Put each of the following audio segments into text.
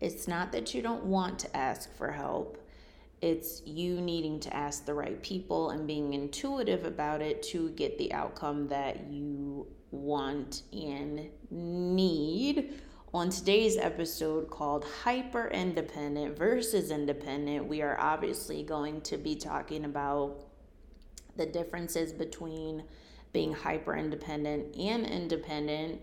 It's not that you don't want to ask for help, it's you needing to ask the right people and being intuitive about it to get the outcome that you want and need. On today's episode called Hyper Independent versus Independent, we are obviously going to be talking about the differences between being hyper independent and independent,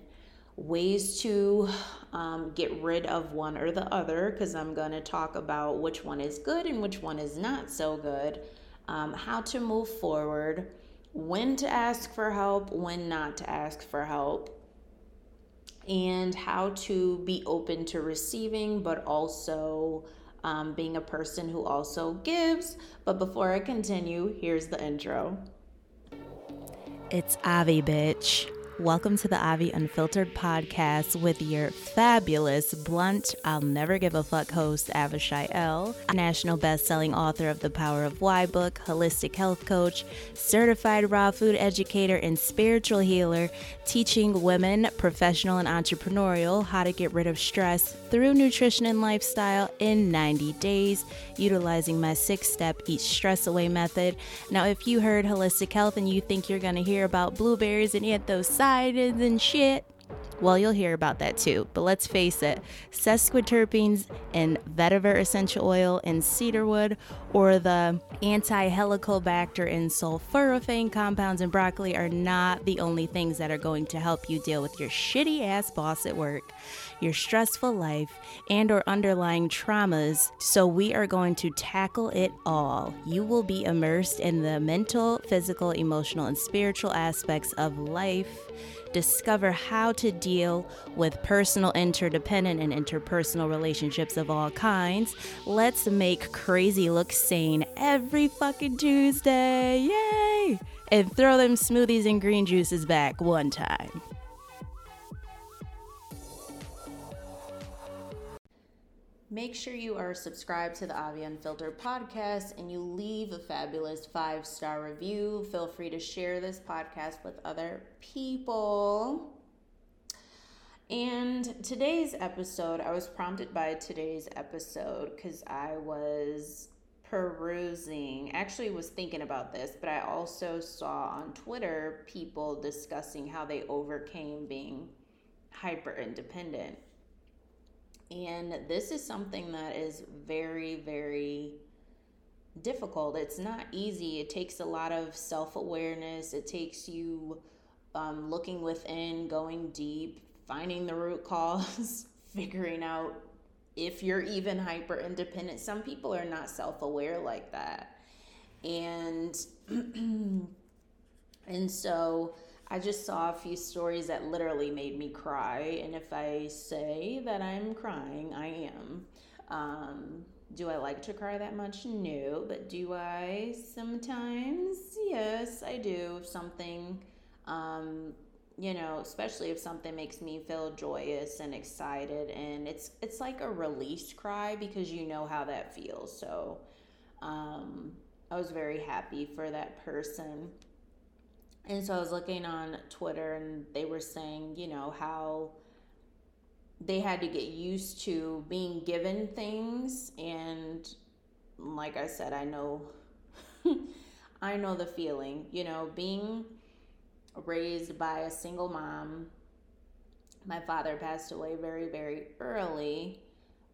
ways to um, get rid of one or the other, because I'm going to talk about which one is good and which one is not so good, um, how to move forward, when to ask for help, when not to ask for help. And how to be open to receiving, but also um, being a person who also gives. But before I continue, here's the intro. It's Avi, bitch. Welcome to the Avi Unfiltered podcast with your fabulous, blunt, I'll never give a fuck host, Avishai L., national best-selling author of The Power of Why book, holistic health coach, certified raw food educator, and spiritual healer, teaching women, professional and entrepreneurial, how to get rid of stress through nutrition and lifestyle in 90 days, utilizing my six-step Eat Stress Away method. Now, if you heard holistic health and you think you're going to hear about blueberries and anthocyanins, excited and shit. Well, you'll hear about that too. But let's face it, sesquiterpenes in vetiver essential oil and cedarwood, or the anti helicobacter and sulforaphane compounds in broccoli are not the only things that are going to help you deal with your shitty ass boss at work, your stressful life, and or underlying traumas. So we are going to tackle it all. You will be immersed in the mental, physical, emotional, and spiritual aspects of life discover how to deal with personal, interdependent, and interpersonal relationships of all kinds. Let's make crazy look sane every fucking Tuesday. Yay! And throw them smoothies and green juices back one time. Make sure you are subscribed to the Avi Unfiltered podcast and you leave a fabulous five star review. Feel free to share this podcast with other people. And today's episode, I was prompted by today's episode because I was perusing, actually, was thinking about this, but I also saw on Twitter people discussing how they overcame being hyper independent and this is something that is very, very difficult. It's not easy. It takes a lot of self awareness, it takes you um, looking within, going deep, finding the root cause, figuring out if you're even hyper independent. Some people are not self aware like that. And and so I just saw a few stories that literally made me cry. And if I say that I'm crying, I am. Um, do I like to cry that much? No. But do I sometimes? Yes, I do. If something, um, you know, especially if something makes me feel joyous and excited, and it's it's like a released cry because you know how that feels. So, um, I was very happy for that person. And so I was looking on Twitter and they were saying, you know, how they had to get used to being given things and like I said, I know I know the feeling, you know, being raised by a single mom. My father passed away very very early.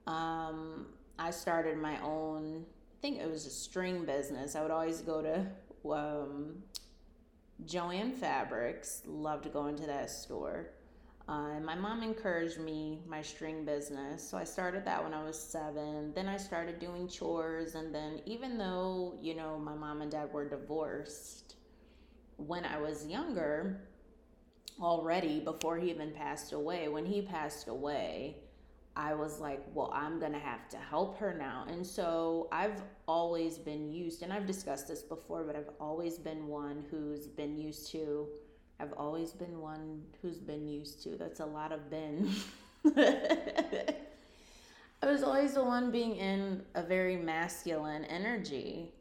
Um I started my own I think it was a string business. I would always go to um, Joann Fabrics, loved going to that store. Uh, and my mom encouraged me my string business. So I started that when I was seven. Then I started doing chores. And then, even though, you know, my mom and dad were divorced, when I was younger, already before he even passed away, when he passed away, I was like, well, I'm to have to help her now. And so I've always been used, and I've discussed this before, but I've always been one who's been used to, I've always been one who's been used to. That's a lot of been. I was always the one being in a very masculine energy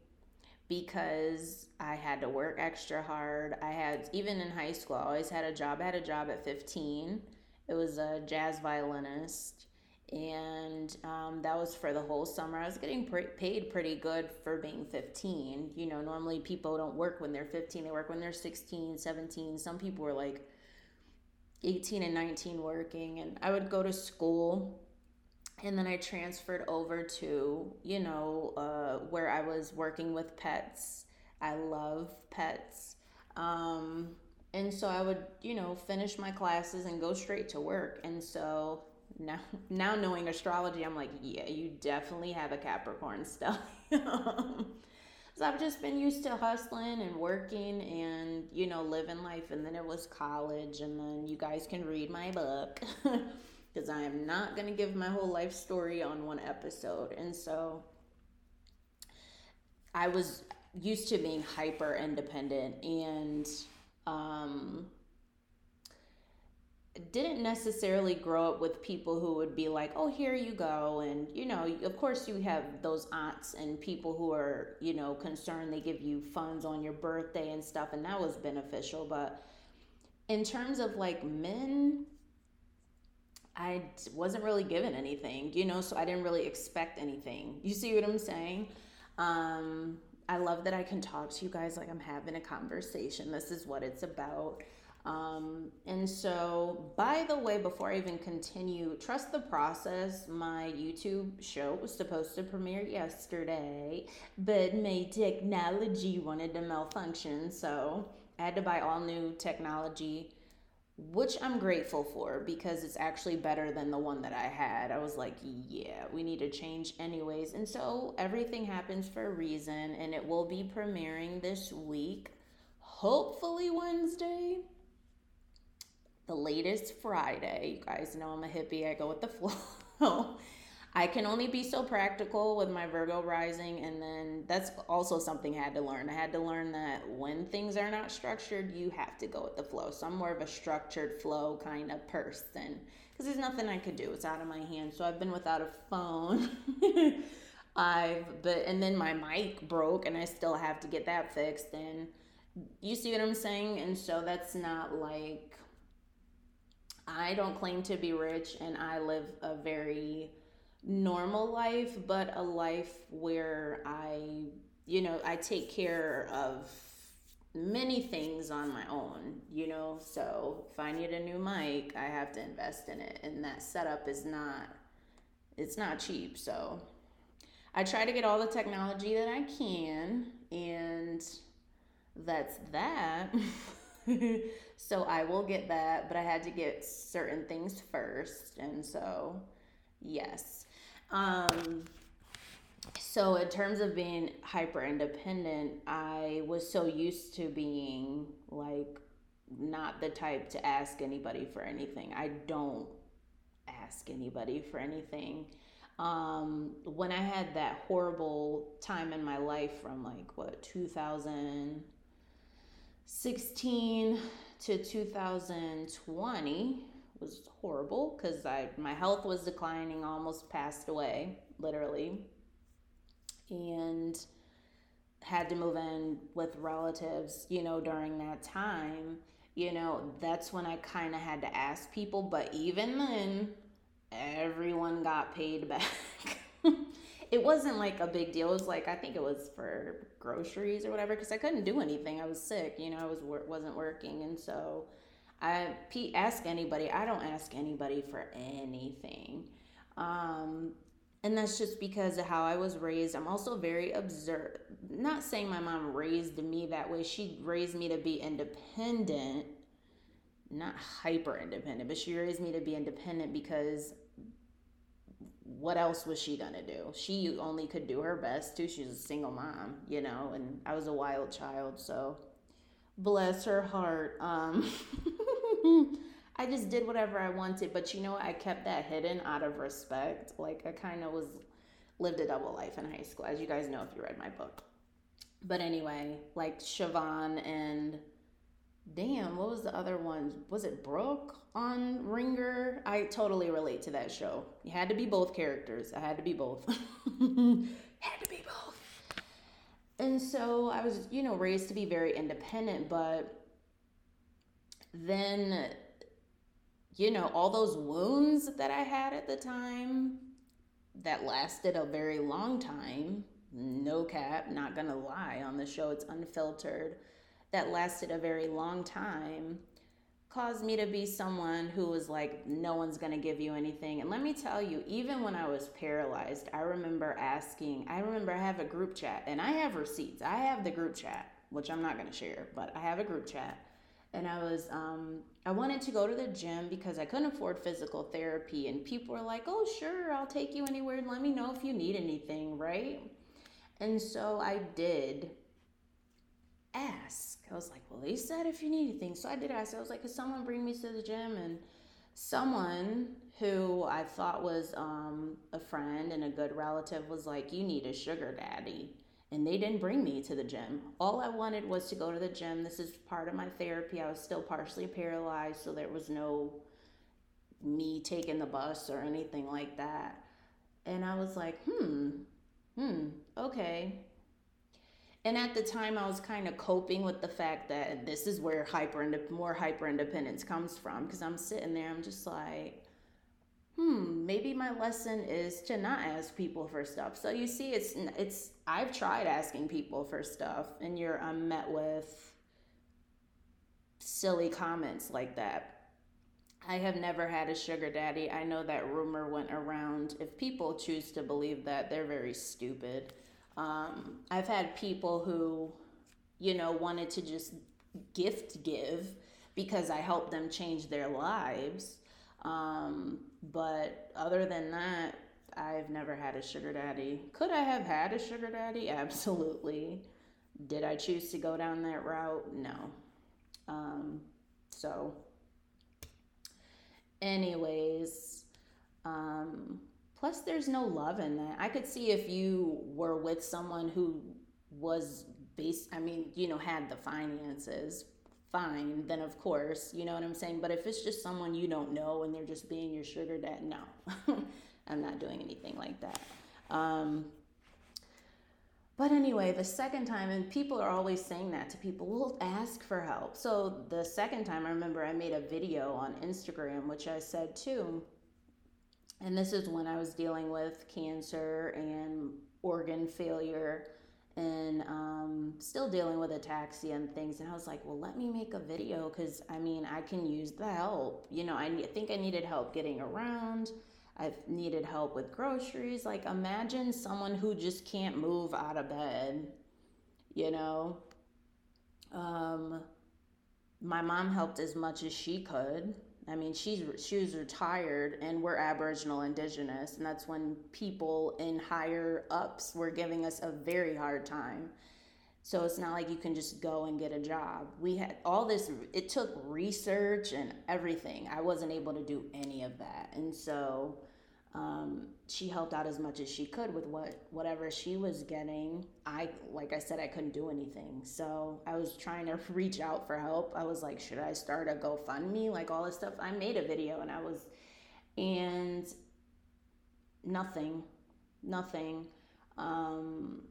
because I had to work extra hard. I had, even in high school, I always had a job. I had a job at 15. It was a jazz violinist and um, that was for the whole summer. I was getting pre- paid pretty good for being 15. You know, normally people don't work when they're 15, they work when they're 16, 17. Some people were like 18 and 19 working, and I would go to school. And then I transferred over to, you know, uh, where I was working with pets. I love pets. Um, and so I would, you know, finish my classes and go straight to work. And so now now knowing astrology i'm like yeah you definitely have a capricorn stuff. So i've just been used to hustling and working and you know living life and then it was college and then you guys can read my book. Because i am not to give my whole life story on one episode and so i was used to being hyper independent and um didn't necessarily grow up with people who would be like, "Oh, here you go," and you know, of course, you have those aunts and people who are, you know, concerned. They give you funds on your birthday and stuff, and that was beneficial. But in terms of like men, I wasn't really given anything, you know, so I didn't really expect anything. You see what I'm saying? Um, I love that I can talk to you guys like I'm having a conversation. This is what it's about. Um, and so, by the way, before I even continue, trust the process. My YouTube show was supposed to premiere yesterday, but my technology wanted to malfunction. So, I had to buy all new technology, which I'm grateful for because it's actually better than the one that I had. I was like, yeah, we need to change anyways. And so, everything happens for a reason, and it will be premiering this week, hopefully Wednesday the latest Friday. You guys know I'm a hippie, I go with the flow. I can only be so practical with my Virgo rising, and then that's also something I had to learn. I had to learn that when things are not structured, you have to go with the flow. So I'm more of a structured flow kind of person because there's nothing I could do. It's out of my hands. So I've been without a phone. I've but and then my mic broke, and I still have to get that fixed. And you see what I'm saying? And so that's not like I don't claim to be rich and I live a very normal life, but a life where I, you know, I take care of many things on my own, you know. So if I need a new mic, I have to invest in it. And that setup is not it's not cheap. So I try to get all the technology that I can and that's that. so I will get that, but I had to get certain things first. And so, yes. Um, so, in terms of being hyper independent, I was so used to being like not the type to ask anybody for anything. I don't ask anybody for anything. Um, when I had that horrible time in my life from like what 2000 16 to 2020 was horrible because I my health was declining, almost passed away, literally, and had to move in with relatives. You know, during that time, you know, that's when I kind of had to ask people. But even then, everyone got paid back. it wasn't like a big deal. It was like I think it was for groceries or whatever because I couldn't do anything. I was sick, you know. I was wasn't working, and so I ask anybody. I don't ask anybody for anything, um, and that's just because of how I was raised. I'm also very observant. Not saying my mom raised me that way. She raised me to be independent, not hyper independent, but she raised me to be independent because what else was she gonna do? She only could do her best too. She's a single mom, you know, and I was a wild child, so bless her heart. Um, I just did whatever I wanted, but you know, I kept that hidden out of respect. Like I kind of was lived a double life in high school, as you guys know if you read my book. But anyway, like Siobhan and damn, what was the other one? Was it Brooke on Ringer? I totally relate to that show. You had to be both characters. I had to be both. had to be both. And so I was, you know, raised to be very independent, but then you know, all those wounds that I had at the time that lasted a very long time. No cap, not gonna lie on the show, it's unfiltered. That lasted a very long time caused me to be someone who was like, no one's gonna give you anything. And let me tell you, even when I was paralyzed, I remember asking, I remember I have a group chat and I have receipts. I have the group chat, which I'm not gonna share, but I have a group chat. And I was, um, I wanted to go to the gym because I couldn't afford physical therapy. And people were like, oh, sure, I'll take you anywhere let me know if you need anything, right? And so I did ask. I was like, well, they said if you need anything. So I did ask. I was like, could someone bring me to the gym? And someone who I thought was um, a friend and a good relative was like, you need a sugar daddy. And they didn't bring me to the gym. All I wanted was to go to the gym. This is part of my therapy. I was still partially paralyzed, so there was no me taking the bus or anything like that. And I was like, hmm, hmm, okay. And at the time, I was kind of coping with the fact that this is where hyper more hyper independence comes from. Because I'm sitting there, I'm just like, hmm, maybe my lesson is to not ask people for stuff. So you see, it's it's I've tried asking people for stuff, and you're I'm met with silly comments like that. I have never had a sugar daddy. I know that rumor went around. If people choose to believe that, they're very stupid. Um, I've had people who, you know, wanted to just gift give because I helped them change their lives. Um, but other than that, I've never had a sugar daddy. Could I have had a sugar daddy? Absolutely. Did I choose to go down that route? No. Um, so, anyways, um, Plus, there's no love in that. I could see if you were with someone who was based, I mean, you know, had the finances, fine, then of course, you know what I'm saying? But if it's just someone you don't know and they're just being your sugar dad, no, I'm not doing anything like that. Um, but anyway, the second time, and people are always saying that to people, we'll ask for help. So the second time, I remember I made a video on Instagram, which I said too, and this is when I was dealing with cancer and organ failure and um, still dealing with ataxia and things. And I was like, well, let me make a video because I mean, I can use the help. You know, I think I needed help getting around. I've needed help with groceries. Like, imagine someone who just can't move out of bed, you know? Um, my mom helped as much as she could I mean, she's she was retired, and we're Aboriginal Indigenous, and that's when people in higher ups were giving us a very hard time. So it's not like you can just go and get a job. We had all this. It took research and everything. I wasn't able to do any of that, and so um, she helped out as much as she could with what whatever she was getting. I like I said I couldn't do anything, so I was trying to reach out for help. I was like, should I start a GoFundMe? Like all this stuff. I made a video and I was, and nothing, nothing. Um,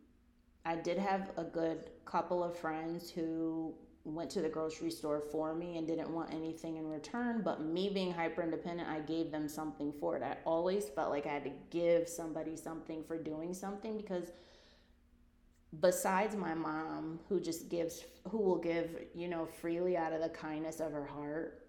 I did have a good couple of friends who went to the grocery store for me and didn't want anything in return. But me being hyper independent, I gave them something for it. I always felt like I had to give somebody something for doing something because besides my mom who just gives who will give you know freely out of the kindness of her heart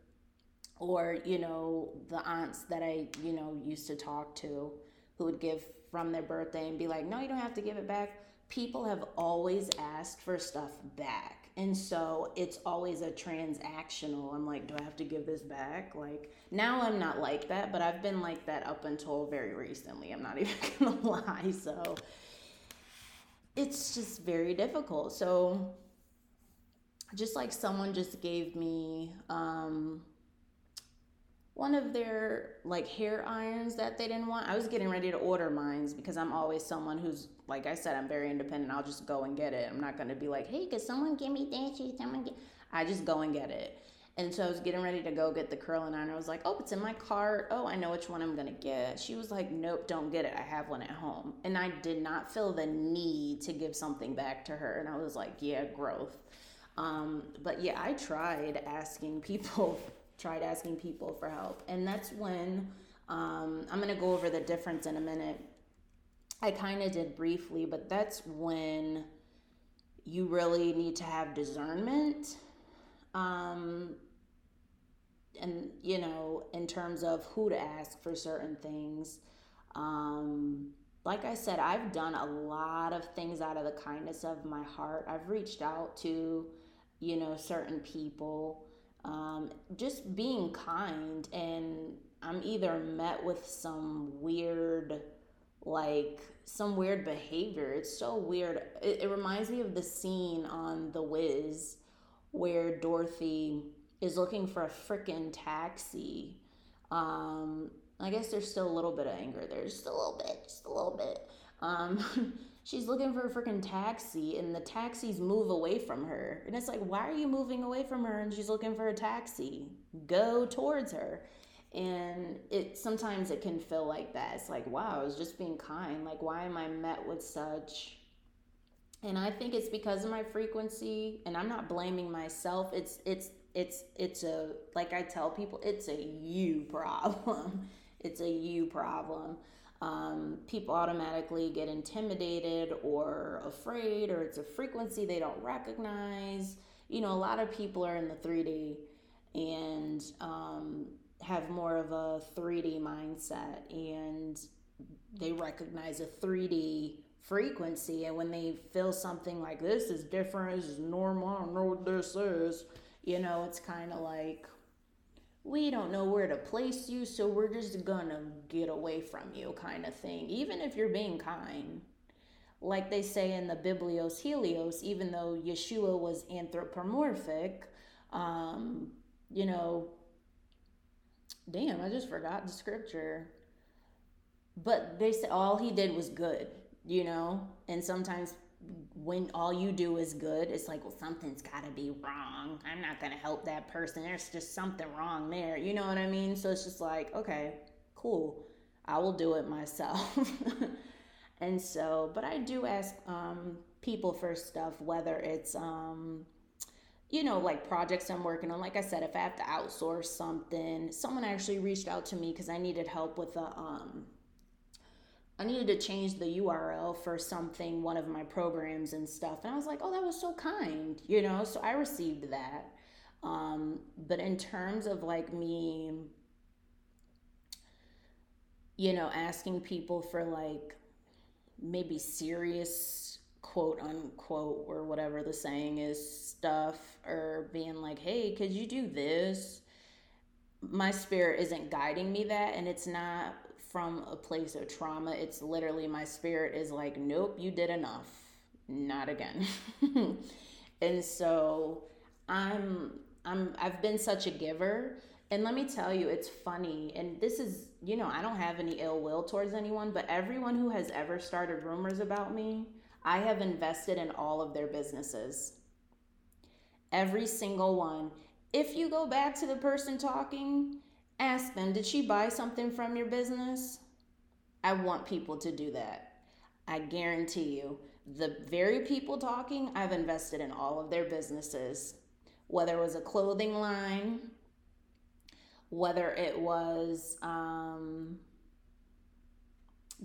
or you know the aunts that i you know used to talk to who would give from their birthday and be like no you don't have to give it back people have always asked for stuff back and so it's always a transactional. I'm like, do I have to give this back? Like now I'm not like that, but I've been like that up until very recently. I'm not even gonna lie. So it's just very difficult. So just like someone just gave me um, one of their like hair irons that they didn't want. I was getting ready to order mines because I'm always someone who's like I said, I'm very independent. I'll just go and get it. I'm not gonna be like, hey, could someone give me this? Someone get I just go and get it. And so I was getting ready to go get the curling iron. I was like, oh, it's in my cart. Oh, I know which one I'm gonna get. She was like, nope, don't get it. I have one at home. And I did not feel the need to give something back to her. And I was like, yeah, growth. Um, but yeah, I tried asking people tried asking people for help. And that's when um, I'm going to go over the difference in a minute. I kind of did briefly, but that's when you really need to have discernment. Um, and, you know, in terms of who to ask for certain things. Um, like I said, I've done a lot of things out of the kindness of my heart. I've reached out to, you know, certain people, um, just being kind. And I'm either met with some weird, like, some weird behavior. It's so weird. It, it reminds me of the scene on The Wiz where Dorothy is looking for a freaking taxi. Um, I guess there's still a little bit of anger there, just a little bit, just a little bit. Um, she's looking for a freaking taxi, and the taxis move away from her. And it's like, why are you moving away from her? And she's looking for a taxi. Go towards her. And it sometimes it can feel like that. It's like, wow, I was just being kind. Like, why am I met with such? And I think it's because of my frequency, and I'm not blaming myself. It's it's it's it's a like I tell people, it's a you problem. it's a you problem. Um, people automatically get intimidated or afraid, or it's a frequency they don't recognize. You know, a lot of people are in the 3D and um, have more of a 3D mindset and they recognize a 3D frequency. And when they feel something like this is different, this is normal, I don't know what this is, you know, it's kind of like, we don't know where to place you, so we're just gonna get away from you, kind of thing. Even if you're being kind. Like they say in the Biblios Helios, even though Yeshua was anthropomorphic, um, you know, damn, I just forgot the scripture. But they said all he did was good, you know? And sometimes when all you do is good, it's like, well, something's got to be wrong. I'm not going to help that person. There's just something wrong there. You know what I mean? So it's just like, okay, cool. I will do it myself. and so, but I do ask um, people for stuff, whether it's, um, you know, like projects I'm working on. Like I said, if I have to outsource something, someone actually reached out to me because I needed help with a, um, I needed to change the URL for something, one of my programs and stuff. And I was like, oh, that was so kind, you know? So I received that. Um, but in terms of like me, you know, asking people for like maybe serious quote unquote or whatever the saying is stuff or being like, hey, could you do this? My spirit isn't guiding me that, and it's not from a place of trauma. It's literally my spirit is like, nope, you did enough. Not again. and so I'm I'm I've been such a giver. And let me tell you, it's funny. And this is, you know, I don't have any ill will towards anyone, but everyone who has ever started rumors about me, I have invested in all of their businesses. Every single one. If you go back to the person talking, Ask them, did she buy something from your business? I want people to do that. I guarantee you, the very people talking, I've invested in all of their businesses. Whether it was a clothing line, whether it was um,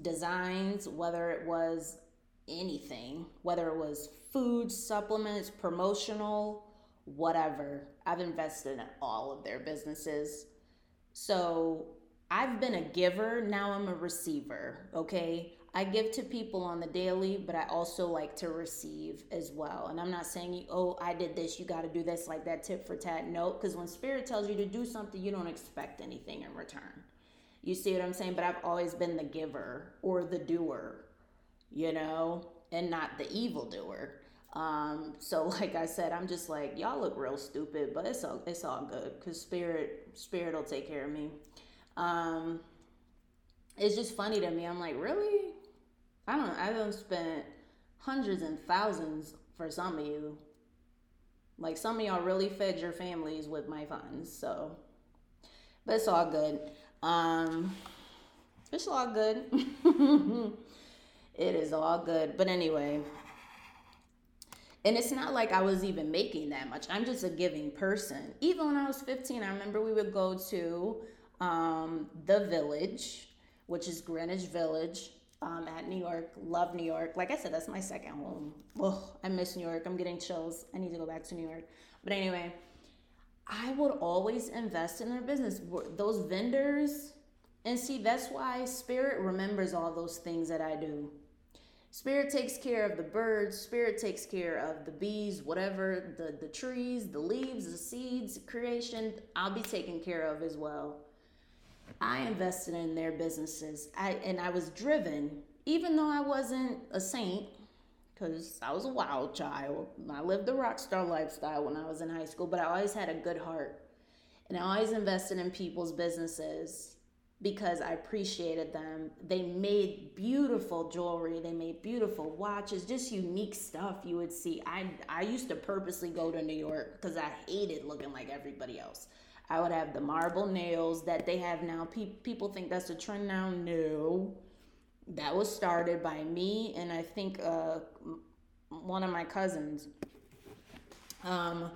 designs, whether it was anything, whether it was food, supplements, promotional, whatever. I've invested in all of their businesses. So I've been a giver, now I'm a receiver, okay? I give to people on the daily, but I also like to receive as well. And I'm not saying, oh, I did this, you got to do this like that, tip for tat. Nope, because when spirit tells you to do something, you don't expect anything in return. You see what I'm saying? But I've always been the giver or the doer, you know, and not the evil doer. Um, so like I said, I'm just like, y'all look real stupid, but it's all it's all good because spirit spirit will take care of me. Um, it's just funny to me. I'm like, really? I don't I don't spent hundreds and thousands for some of you. Like some of y'all really fed your families with my funds, so but it's all good. Um it's all good. it is all good. But anyway, and it's not like I was even making that much. I'm just a giving person. Even when I was 15, I remember we would go to um, the village, which is Greenwich Village, um, at New York. Love New York. Like I said, that's my second home. Oh, I miss New York. I'm getting chills. I need to go back to New York. But anyway, I would always invest in their business. Those vendors, and see, that's why Spirit remembers all those things that I do. Spirit takes care of the birds, spirit takes care of the bees, whatever, the, the trees, the leaves, the seeds, creation, I'll be taken care of as well. I invested in their businesses. I and I was driven, even though I wasn't a saint, because I was a wild child. I lived the rock star lifestyle when I was in high school, but I always had a good heart. And I always invested in people's businesses because I appreciated them. They made beautiful jewelry, they made beautiful watches, just unique stuff you would see. I I used to purposely go to New York because I hated looking like everybody else. I would have the marble nails that they have now. Pe- people think that's a trend now. No, that was started by me and I think uh, one of my cousins. Um,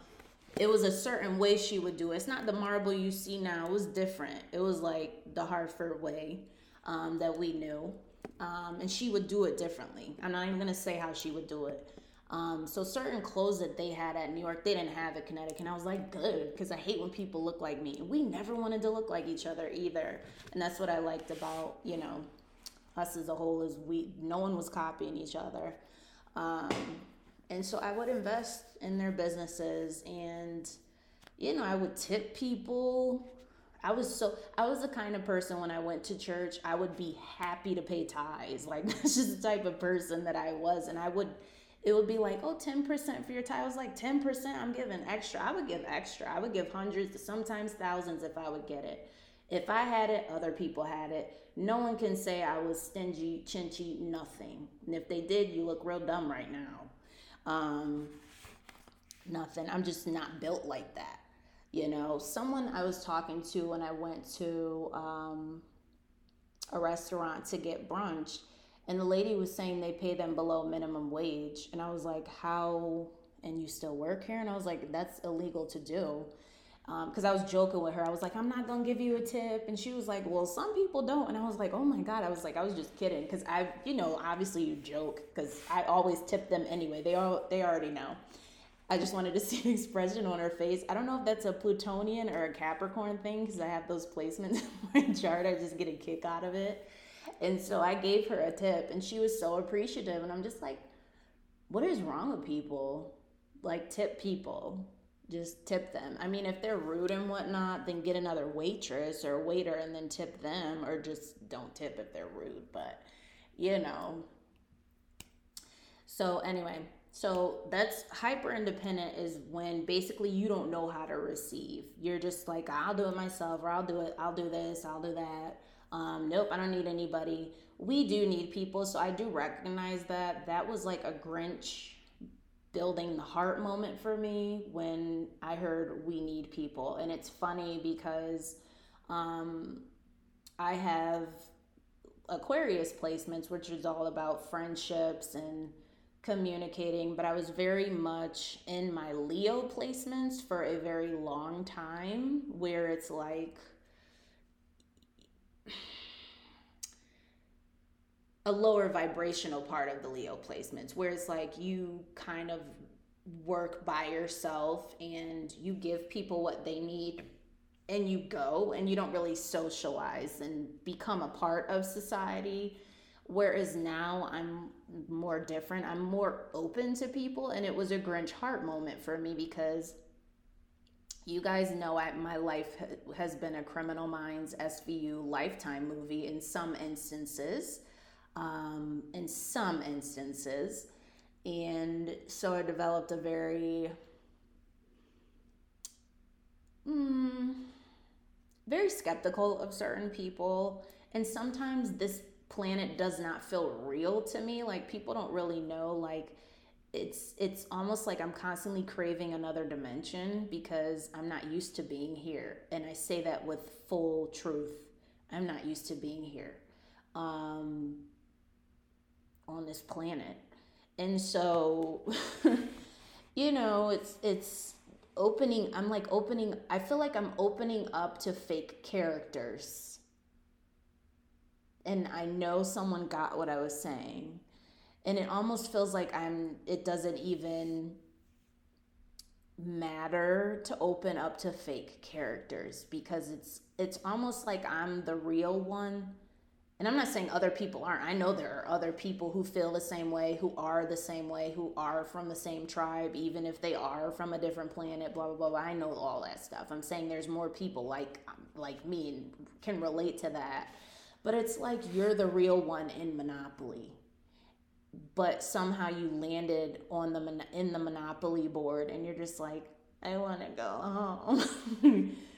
it was a certain way she would do it. It's not the marble you see now. It was different. It was like the Hartford way um, that we knew. Um, and she would do it differently. I'm not even gonna say how she would do it. Um, so certain clothes that they had at New York, they didn't have at Connecticut. And I was like, good, because I hate when people look like me. We never wanted to look like each other either. And that's what I liked about, you know, us as a whole is we no one was copying each other. And so I would invest in their businesses and you know, I would tip people. I was so I was the kind of person when I went to church, I would be happy to pay tithes. Like that's just the type of person that I was and I would it would be like, oh, 10% for your tithe. I was like, 10%, I'm giving extra. I would give extra. I would give hundreds, sometimes thousands if I would get it. If I had it, other people had it. No one can say I was stingy, chinchy, nothing. And if they did, you look real dumb right now. Um, nothing. I'm just not built like that. You know, someone I was talking to when I went to um, a restaurant to get brunch, and the lady was saying they pay them below minimum wage. And I was like, how? And you still work here? And I was like, that's illegal to do. Because um, I was joking with her. I was like, I'm not to give you a tip. And she was like, well, some people don't. And I was like, oh my God. I was like, I was just kidding. Because I, you know, obviously you joke because I always tip them anyway. They, all, they already know. I just wanted to see the expression on her face. I don't know if that's a Plutonian or a Capricorn thing because I have those placements in my chart. I just get a kick out of it. And so I gave her a tip and she was so appreciative. And I'm just like, what is wrong with people? Like, tip people. Just tip them. I mean, if they're rude and whatnot, then get another waitress or waiter and then tip them, or just don't tip if they're rude. But, you know. So, anyway, so that's hyper independent is when basically you don't know how to receive. You're just like, I'll do it myself, or I'll do it, I'll do this, I'll do that. Um, nope, I don't need anybody. We do need people, so I do recognize that. That was like a Grinch building the heart moment for me when I heard we need people. And it's funny because um, I have Aquarius placements, which is all about friendships and communicating, but I was very much in my Leo placements for a very long time where it's like a lower vibrational part of the Leo placements where it's like you kind of work by yourself and you give people what they need and you go and you don't really socialize and become a part of society Whereas now I'm more different. I'm more open to people. And it was a Grinch heart moment for me because you guys know I, my life has been a Criminal Minds SVU lifetime movie in some instances. Um, in some instances. And so I developed a very, mm, very skeptical of certain people. And sometimes this planet does not feel real to me like people don't really know like it's it's almost like i'm constantly craving another dimension because i'm not used to being here and i say that with full truth i'm not used to being here um on this planet and so you know it's it's opening i'm like opening i feel like i'm opening up to fake characters and I know someone got what I was saying. And it almost feels like I'm it doesn't even matter to open up to fake characters because it's it's almost like I'm the real one. And I'm not saying other people aren't. I know there are other people who feel the same way, who are the same way, who are from the same tribe, even if they are from a different planet, blah blah blah. I know all that stuff. I'm saying there's more people like like me and can relate to that. But it's like you're the real one in Monopoly but somehow you landed on the in the monopoly board and you're just like i want to go home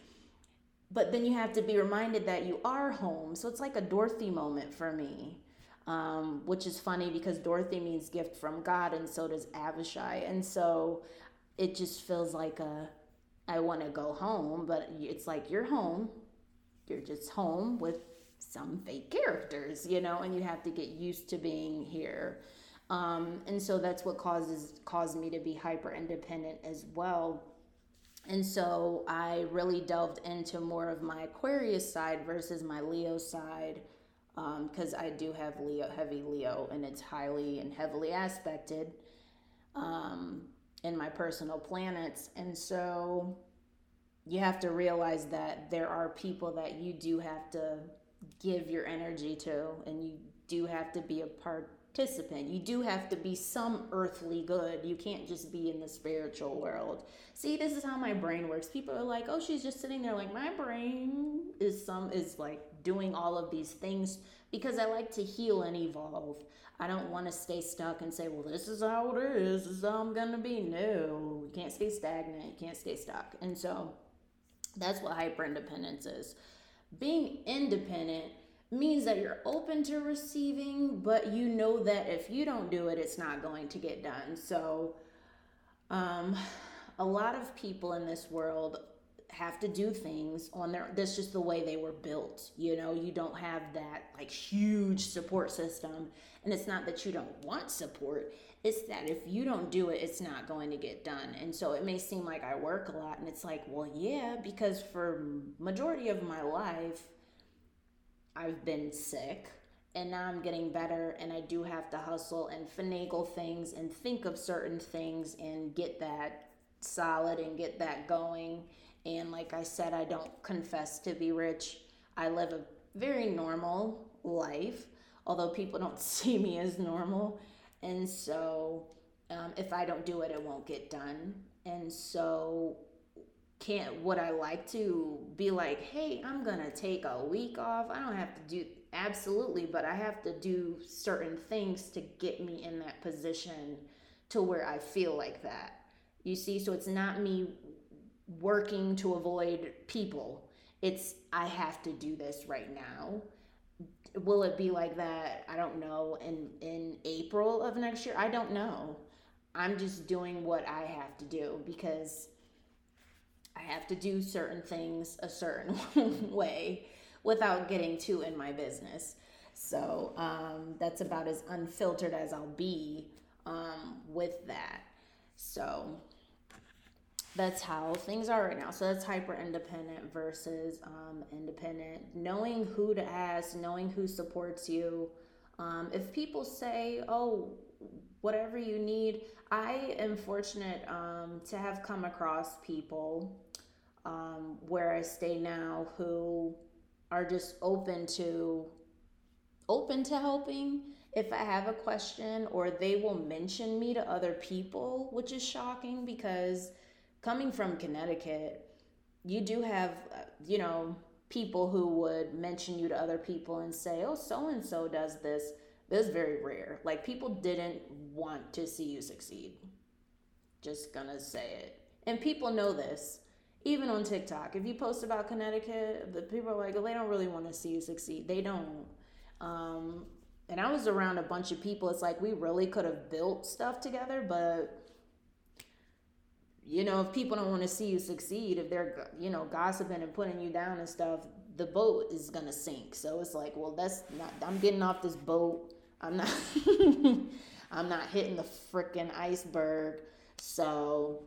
but then you have to be reminded that you are home so it's like a dorothy moment for me um, which is funny because dorothy means gift from god and so does avishai and so it just feels like a i want to go home but it's like you're home you're just home with some fake characters, you know, and you have to get used to being here. Um, and so that's what causes caused me to be hyper independent as well. And so I really delved into more of my Aquarius side versus my Leo side because um, I do have Leo, heavy Leo, and it's highly and heavily aspected um, in my personal planets. And so you have to realize that there are people that you do have to give your energy to, and you do have to be a participant. You do have to be some earthly good. You can't just be in the spiritual world. See, this is how my brain works. People are like, "Oh, she's just sitting there." Like my brain is some is like doing all of these things because I like to heal and evolve. I don't want to stay stuck and say, "Well, this is how it is. This is how I'm gonna be." No, you can't stay stagnant. You can't stay stuck. And so that's what hyper independence is being independent means that you're open to receiving, but you know that if you don't do it, it's not going to get done. So, um, a lot of people in this world have to do things on their that's just the way they were built you know you don't have that like huge support system and it's not that you don't want support it's that if you don't do it it's not going to get done and so it may seem like i work a lot and it's like well yeah because for majority of my life i've been sick and now i'm getting better and i do have to hustle and finagle things and think of certain things and get that solid and get that going and like I said, I don't confess to be rich. I live a very normal life, although people don't see me as normal. And so um, if I don't do it, it won't get done. And so can't would I like to be like, hey, I'm gonna take a week off? I don't have to do absolutely, but I have to do certain things to get me in that position to where I feel like that. You see, so it's not me working to avoid people. It's, I have to do this right now. Will it be like that? I don't know. In, in April of next year, I don't know. I'm just doing what I have to do because I have to do certain things a certain way without getting too in my business. So um, that's about as unfiltered as I'll be um, with that. So that's how things are right now. So that's hyper independent versus um, independent. Knowing who to ask, knowing who supports you. Um, if people say, oh, whatever you need, I am fortunate um, to have come across people um, where I stay now who are just open to open to helping if I have a question or they will mention me to other people, which is shocking because coming from Connecticut, you do have, uh, you know, people who would mention you to other people and say, oh, so and so does this. This is very rare. Like, people didn't want to see you succeed. Just gonna say it. And people know this. Even on TikTok, if you post about Connecticut, the people are like, oh, they don't really want to see you succeed. They don't. Um, and I was around a bunch of people. It's like we really could have built stuff together, but you know, if people don't want to see you succeed, if they're, you know, gossiping and putting you down and stuff, the boat is to sink. So it's like, well, that's not, I'm getting off this boat. I'm not, I'm not hitting the freaking iceberg. So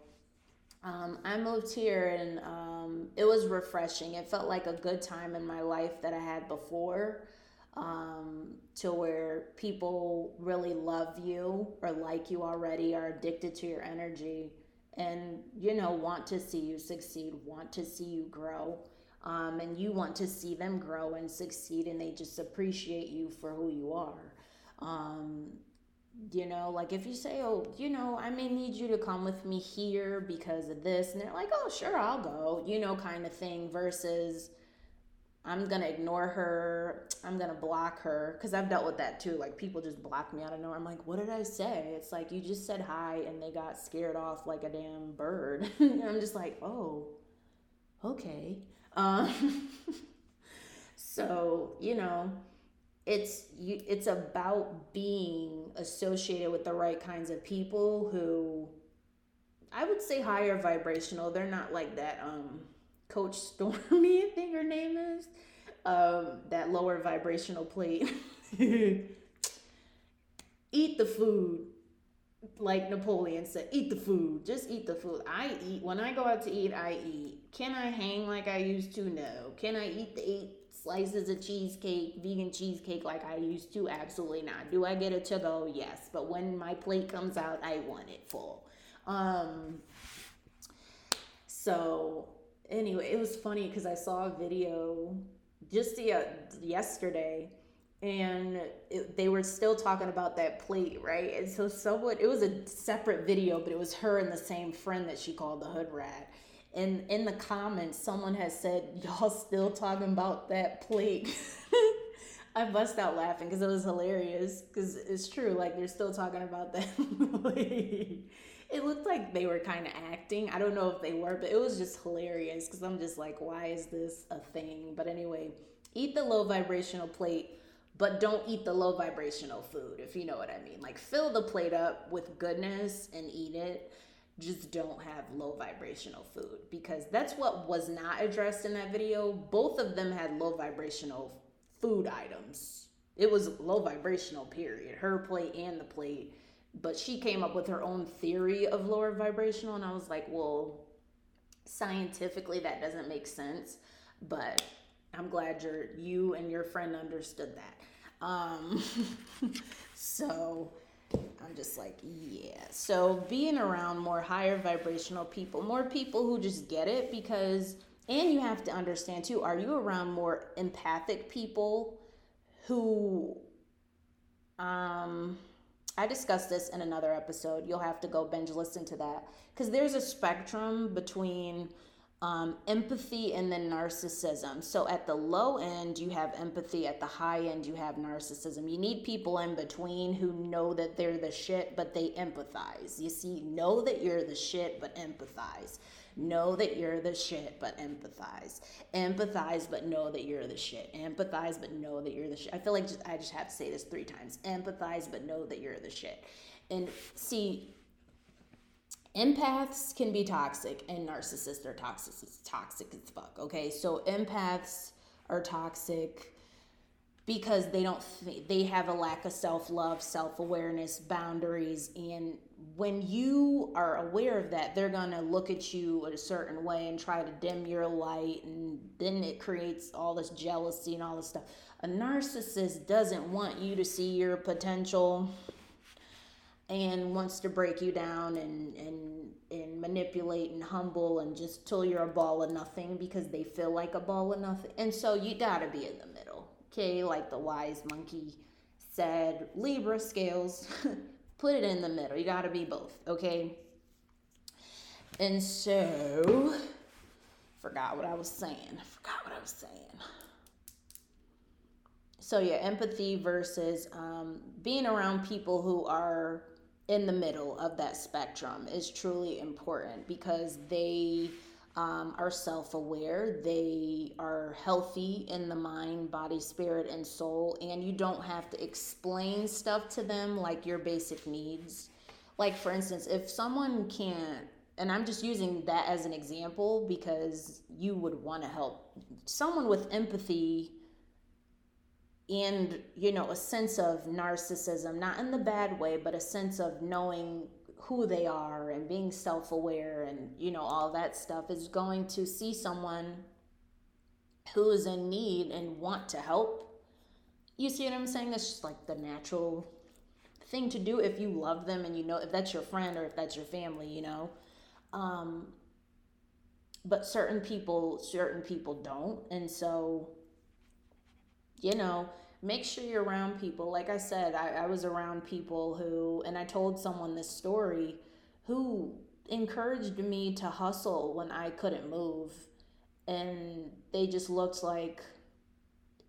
um, I moved here and um, it was refreshing. It felt like a good time in my life that I had before. um, to where people really love you or like you already, are addicted to your energy, and you know want to see you succeed, want to see you grow. Um, and you want to see them grow and succeed, and they just appreciate you for who you are. Um, you know, like if you say, oh, you know, I may need you to come with me here because of this, and they're like, oh, sure, I'll go, you know, kind of thing, versus I'm gonna ignore her, I'm gonna block her, because I've dealt with that too. Like people just block me out of nowhere. I'm like, what did I say? It's like you just said hi and they got scared off like a damn bird. I'm just like, oh, okay. Um, so, you know, it's you it's about being associated with the right kinds of people who I would say higher vibrational. They're not like that um Coach Stormy, I think her name is. Um, that lower vibrational plate. eat the food. Like Napoleon said, eat the food. Just eat the food. I eat. When I go out to eat, I eat. Can I hang like I used to? No. Can I eat the eight slices of cheesecake, vegan cheesecake like I used to? Absolutely not. Do I get a to go? Yes. But when my plate comes out, I want it full. Um, so anyway, it was funny because I saw a video just the, uh, yesterday and it, they were still talking about that plate, right? And so someone, it was a separate video, but it was her and the same friend that she called the hood rat in in the comments someone has said y'all still talking about that plate i bust out laughing because it was hilarious because it's true like they're still talking about that it looked like they were kind of acting. I don't know if they were but it was just hilarious because i'm just like why is this a thing? But anyway eat the low vibrational plate but don't eat the low vibrational food if you know what i mean. Like fill the plate up with goodness and eat it just don't have low vibrational food because that's what was not addressed in that video. Both of them had low vibrational food items. It was low vibrational, period. Her plate and the plate. But she came up with her own theory of lower vibrational, and I was like, well, scientifically, that doesn't make sense. But I'm glad you're, you and your friend understood that. Um, so I'm just like, yeah. So being around more higher vibrational people, more people who just get it because, and you have to understand too, are you around more empathic people who, um, I discussed this in another episode. You'll have to go binge listen to that because there's a spectrum between um, empathy and then narcissism. So at the low end, you have empathy. At the high end, you have narcissism. You need people in between who know that they're the shit, but they empathize. You see, know that you're the shit, but empathize. Know that you're the shit, but empathize. Empathize, but know that you're the shit. Empathize, but know that you're the shit. I feel like just, I just have to say this three times. Empathize, but know that you're the shit. And see, empaths can be toxic and narcissists are toxic toxic as fuck okay? So empaths are toxic because they don't th- they have a lack of self-love self-awareness boundaries and when you are aware of that they're going to look at you in a certain way and try to dim your light and then it creates all this jealousy and all this stuff. A narcissist doesn't want you to see your potential and wants to break you down and and and manipulate and humble and just till you're a ball of nothing because they feel like a ball of nothing. And so you gotta be in the middle. Okay, like the wise monkey said, Libra scales, put it in the middle. You gotta be both, okay? And so forgot what I was saying. Forgot what I was saying. So yeah, empathy versus um, being around people who are in the middle of that spectrum is truly important because they um, are self aware, they are healthy in the mind, body, spirit, and soul, and you don't have to explain stuff to them like your basic needs. Like, for instance, if someone can't, and I'm just using that as an example because you would want to help someone with empathy and you know a sense of narcissism not in the bad way but a sense of knowing who they are and being self-aware and you know all that stuff is going to see someone who is in need and want to help you see what I'm saying? That's just like the natural thing to do if you love them and you know if that's your friend or if that's your family, you know. Um, but certain people, certain people don't, and so you know, make sure you're around people. Like I said, I, I was around people who, and I told someone this story, who encouraged me to hustle when I couldn't move, and they just looked like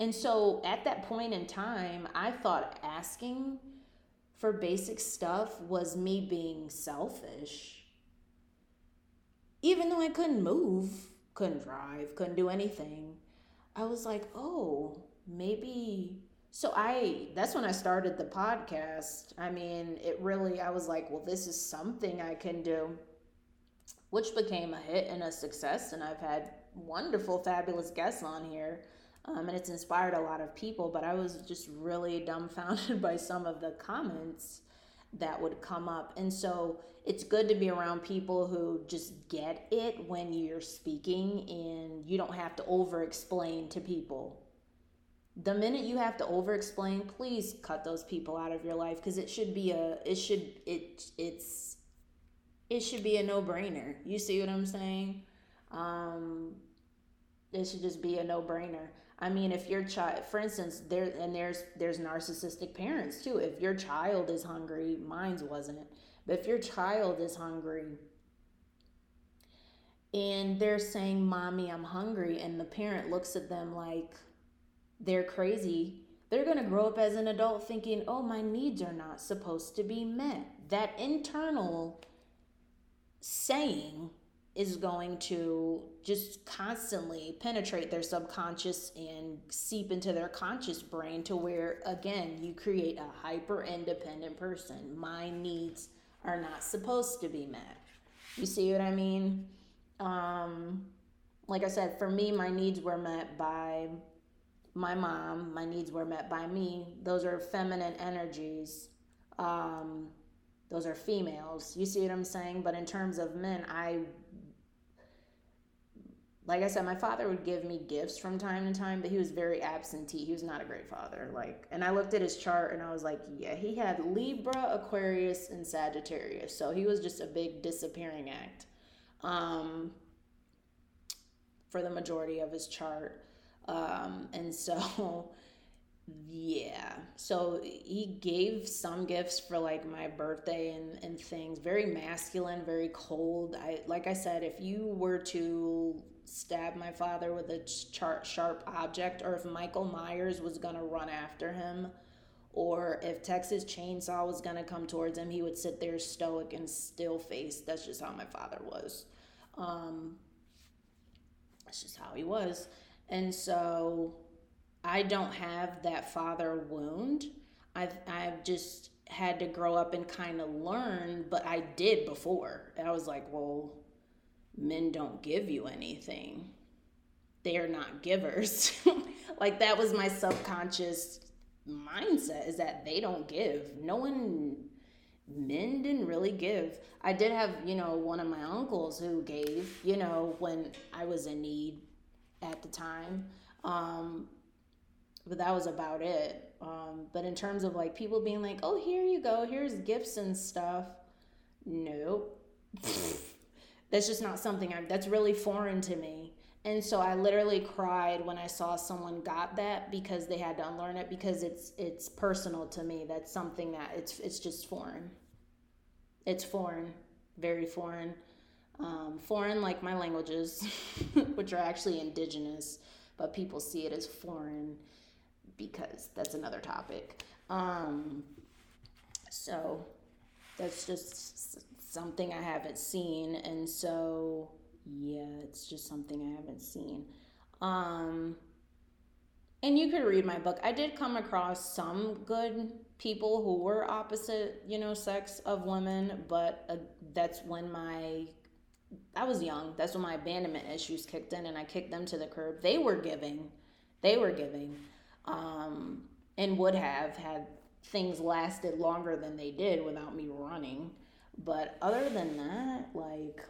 and so at that point in time, I thought asking for basic stuff was me being selfish. Even though I couldn't move, couldn't drive, couldn't do anything, I was like, oh, maybe. So I, that's when I started the podcast. I mean, it really, I was like, well, this is something I can do, which became a hit and a success. And I've had wonderful, fabulous guests on here um, and it's inspired a lot of people. But I was just really dumbfounded by some of the comments that would come up. And so it's good to be around people who just get it when you're speaking and you don't have to over explain to people. The minute you have to over explain, please cut those people out of your life because it should be a it should it it's it should be a no-brainer. You see what I'm saying? Um it should just be a no-brainer. I mean, if your child, for instance, there and there's there's narcissistic parents too. If your child is hungry, mine's wasn't, but if your child is hungry and they're saying, "Mommy, I'm hungry," and the parent looks at them like they're crazy, they're going to grow up as an adult thinking, "Oh, my needs are not supposed to be met." That internal saying is going to just constantly penetrate their subconscious and seep into their conscious brain to where again you create a hyper independent person. My needs are not supposed to be met. You see what i mean? Um like i said for me my needs were met by my mom my needs were met by me those are feminine energies um those are females you see what i'm saying but in terms of men i like I said, my father would give me gifts from time to time, but he was very absentee. He was not a great father. Like, and I looked at his chart and I was like, yeah, he had Libra, Aquarius, and Sagittarius. So he was just a big disappearing act um, for the majority of his chart. Um, and so, yeah. So he gave some gifts for like my birthday and, and things. Very masculine, very cold. I like I said, if you were to stab my father with a sharp, object, or if Michael Myers was gonna run after him, or if Texas Chainsaw was gonna come towards him, he would sit there stoic and still face. That's just how my father was. Um, that's just how he was. And so I don't have that father wound. I've I've just had to grow up and kind of learn, but I did before. I was like, well, men don't give you anything. They are not givers. like that was my subconscious mindset is that they don't give. No one men didn't really give. I did have, you know, one of my uncles who gave, you know, when I was in need at the time. Um, but that was about it. Um, but in terms of like people being like, oh, here you go, here's gifts and stuff. Nope. that's just not something I'm, that's really foreign to me. And so I literally cried when I saw someone got that because they had to unlearn it because it's it's personal to me. That's something that it's it's just foreign. It's foreign, very foreign. Um, foreign like my languages, which are actually indigenous, but people see it as foreign because that's another topic. Um, so that's just something I haven't seen, and so yeah, it's just something I haven't seen. Um, and you could read my book. I did come across some good people who were opposite, you know, sex of women, but uh, that's when my I was young. That's when my abandonment issues kicked in, and I kicked them to the curb. They were giving, they were giving, um, and would have had things lasted longer than they did without me running. But other than that, like,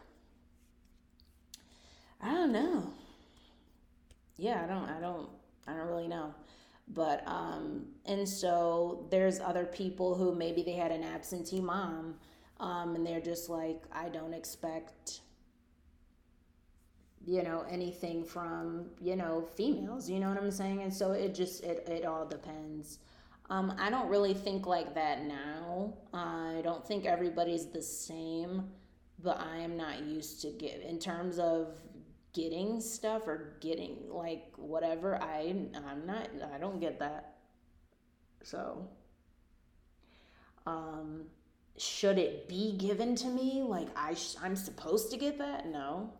I don't know. Yeah, I don't, I don't, I don't really know. But, um, and so there's other people who maybe they had an absentee mom, um, and they're just like, I don't expect, you know, anything from, you know, females, you know what I'm saying? And so it just, it, it all depends. Um, I don't really think like that now. I don't think everybody's the same, but I am not used to get in terms of getting stuff or getting like whatever. I I'm not. I don't get that. So, um, should it be given to me? Like I sh- I'm supposed to get that? No.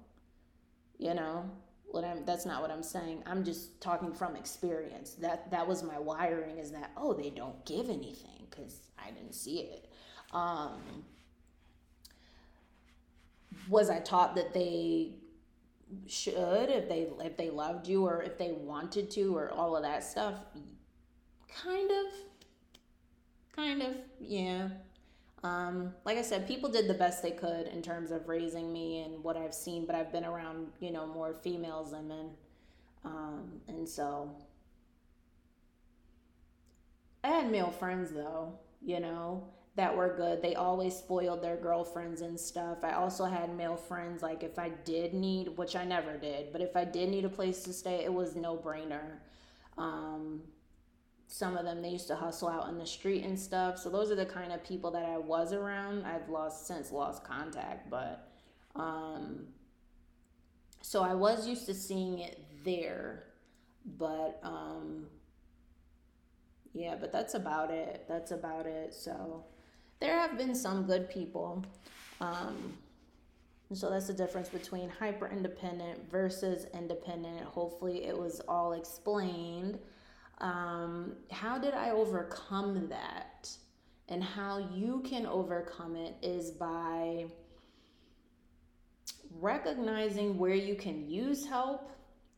You know, what I'm that's not what I'm saying. I'm just talking from experience. That that was my wiring is that oh they don't give anything cuz I didn't see it. Um was I taught that they should if they if they loved you or if they wanted to or all of that stuff? Kind of kind of yeah um, like I said, people did the best they could in terms of raising me and what I've seen, but I've been around, you know, more females than men. Um, and so I had male friends though, you know, that were good. They always spoiled their girlfriends and stuff. I also had male friends, like if I did need, which I never did, but if I did need a place to stay, it was no brainer. Um, some of them they used to hustle out in the street and stuff. So those are the kind of people that i was around. I've lost since lost contact but um so i was used to seeing it there but um yeah but that's about it. That's about it. So there have been some good people um so that's the difference between hyper independent versus independent. Hopefully it was all explained um, how did I overcome that? And how you can overcome it is by recognizing where you can use help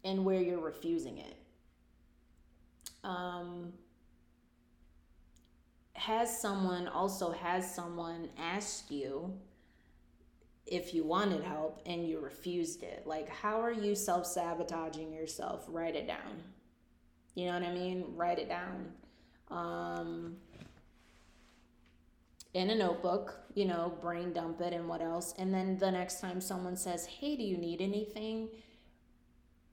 and where you're refusing it. Um, has someone also has someone asked you if you wanted help and you refused it? Like, how are you self sabotaging yourself? Write it down. You know what I mean? Write it down. Um, in a notebook, you know, brain dump it and what else. And then the next time someone says, Hey, do you need anything?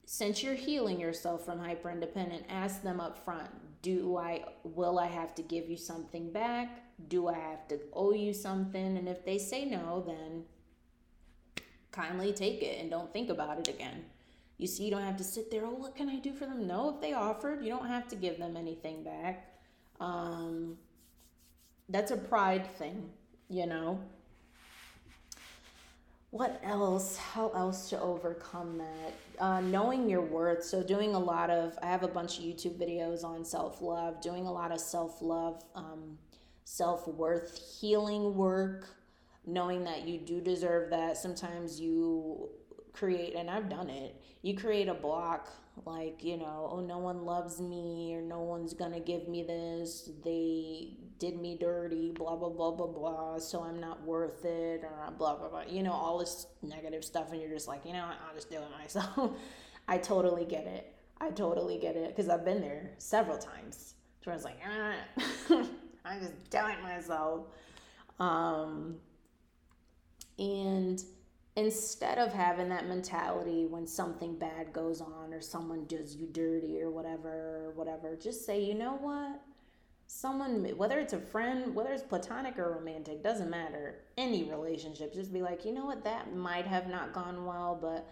Since you're healing yourself from hyper independent, ask them up front Do I, will I have to give you something back? Do I have to owe you something? And if they say no, then kindly take it and don't think about it again. You see, you don't have to sit there, oh, what can I do for them? No, if they offered, you don't have to give them anything back. Um, that's a pride thing, you know. What else? How else to overcome that? Uh, knowing your worth. So, doing a lot of, I have a bunch of YouTube videos on self love, doing a lot of self love, um, self worth healing work, knowing that you do deserve that. Sometimes you create, and I've done it, you create a block like, you know, oh, no one loves me or no one's gonna give me this. They did me dirty, blah, blah, blah, blah, blah. So I'm not worth it or blah, blah, blah. You know, all this negative stuff. And you're just like, you know, I'll just do it myself. I totally get it. I totally get it because I've been there several times. So I was like, ah, I'm just doing it myself. Um, and instead of having that mentality when something bad goes on or someone does you dirty or whatever whatever just say you know what? Someone whether it's a friend whether it's platonic or romantic doesn't matter. Any relationship just be like you know what? That might have not gone well but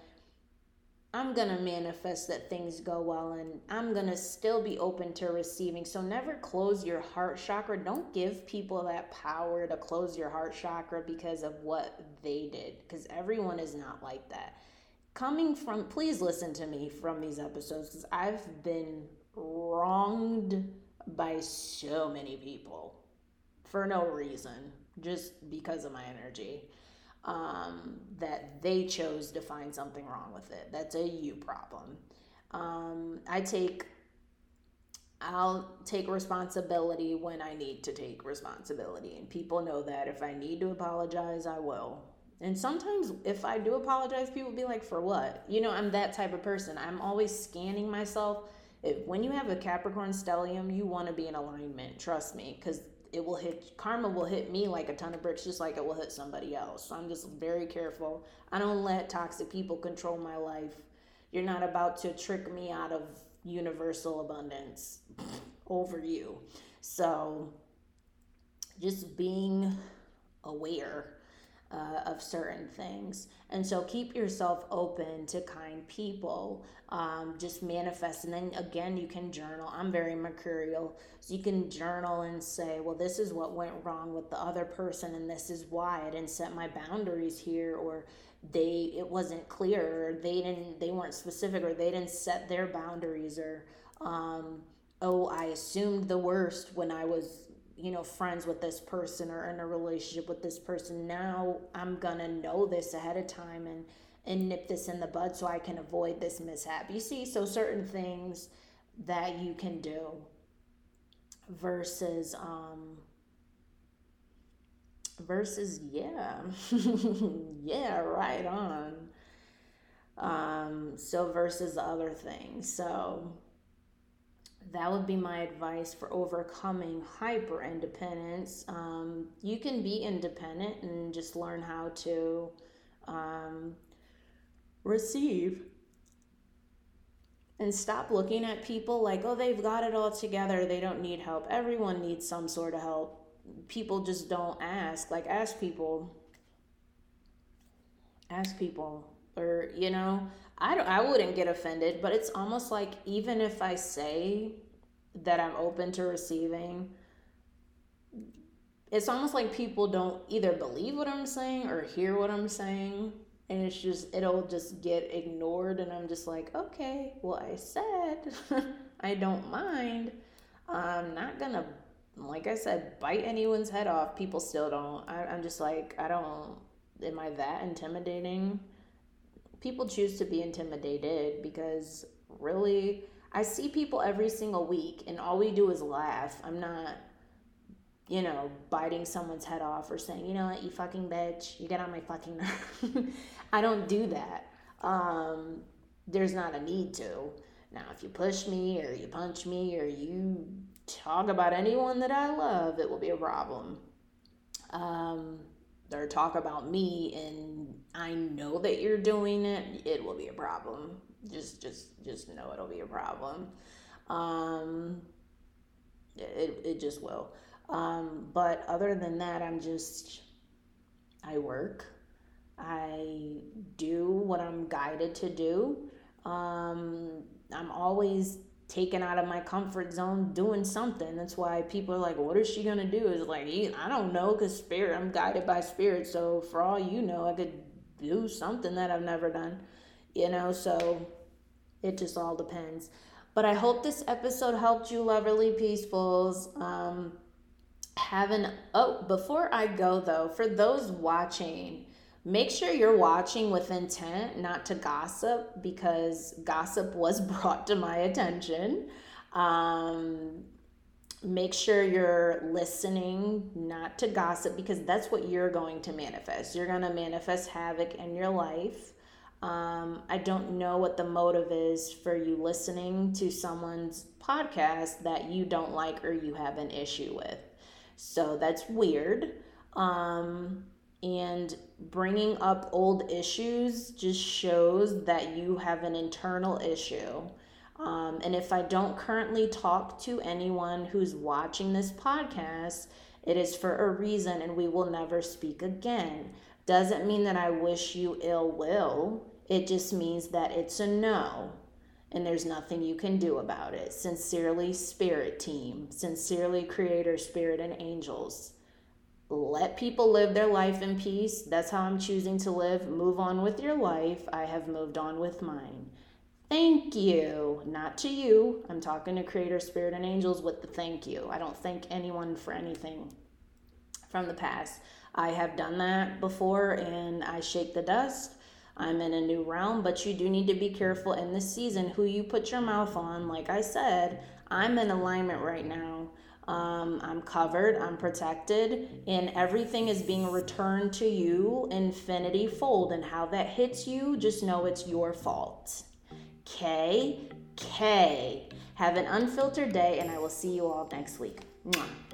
I'm going to manifest that things go well and I'm going to still be open to receiving. So never close your heart chakra. Don't give people that power to close your heart chakra because of what they did because everyone is not like that. Coming from, please listen to me from these episodes because I've been wronged by so many people for no reason, just because of my energy um, that they chose to find something wrong with it. That's a you problem. Um, I take I'll take responsibility when I need to take responsibility. And people know that if I need to apologize, I will. And sometimes if I do apologize, people be like, for what? You know, I'm that type of person. I'm always scanning myself if when you have a Capricorn stellium, you want to be in alignment. Trust me, because it will hit karma will hit me like a ton of bricks, just like it will hit somebody else. So I'm just very careful. I don't let toxic people control my life. You're not about to trick me out of universal abundance over you. So just being aware uh, of certain things. And so keep yourself open to kind people. Um, just manifest. And then again, you can journal. I'm very mercurial. So you can journal and say, well, this is what went wrong with the other person, and this is why I didn't set my boundaries here, or they it wasn't clear, or they didn't they weren't specific, or they didn't set their boundaries, or um, oh, I assumed the worst when I was you know friends with this person or in a relationship with this person now i'm gonna know this ahead of time and and nip this in the bud so i can avoid this mishap. You see so certain things that you can do versus um versus yeah yeah right on. Um so versus other things. So that would be my advice for overcoming hyper independence. Um, you can be independent and just learn how to um, receive and stop looking at people like, oh, they've got it all together. They don't need help. Everyone needs some sort of help. People just don't ask. Like, ask people. Ask people. Or, you know, I don't, I wouldn't get offended, but it's almost like even if I say that I'm open to receiving, it's almost like people don't either believe what I'm saying or hear what I'm saying. And it's just, it'll just get ignored. And I'm just like, okay, well, I said I don't mind. I'm not gonna, like I said, bite anyone's head off. People still don't. I, I'm just like, I don't, am I that intimidating? People choose to be intimidated because really I see people every single week and all we do is laugh. I'm not you know, biting someone's head off or saying, you know what, you fucking bitch, you get on my fucking nerve. I don't do that. Um, there's not a need to. Now, if you push me or you punch me or you talk about anyone that I love, it will be a problem. Um, or talk about me and I know that you're doing it, it will be a problem. Just just just know it'll be a problem. Um it it just will. Um but other than that, I'm just I work. I do what I'm guided to do. Um I'm always taken out of my comfort zone doing something. That's why people are like, what is she going to do? Is like, I don't know because spirit, I'm guided by spirit. So for all you know, I could do something that I've never done, you know? So it just all depends. But I hope this episode helped you, lovely peacefuls. Um, have an, oh, before I go though, for those watching, Make sure you're watching with intent, not to gossip, because gossip was brought to my attention. Um, make sure you're listening, not to gossip, because that's what you're going to manifest. You're going to manifest havoc in your life. Um, I don't know what the motive is for you listening to someone's podcast that you don't like or you have an issue with. So that's weird. Um, and bringing up old issues just shows that you have an internal issue. Um, and if I don't currently talk to anyone who's watching this podcast, it is for a reason and we will never speak again. Doesn't mean that I wish you ill will, it just means that it's a no and there's nothing you can do about it. Sincerely, Spirit Team. Sincerely, Creator, Spirit, and Angels let people live their life in peace. That's how I'm choosing to live. Move on with your life. I have moved on with mine. Thank you. Not to you. I'm talking to Creator, Spirit, and Angels with the thank you. I don't thank anyone for anything from the past. I have done that before and I shake the dust. I'm in a new realm, but you do need to be careful in this season who you put your mouth on. Like I said, I'm in alignment right now um, I'm covered, I'm protected, and everything is being returned to you infinity fold. And how that hits you, just know it's your fault. K, K. Have an unfiltered day, and I will see you all next week. Mwah.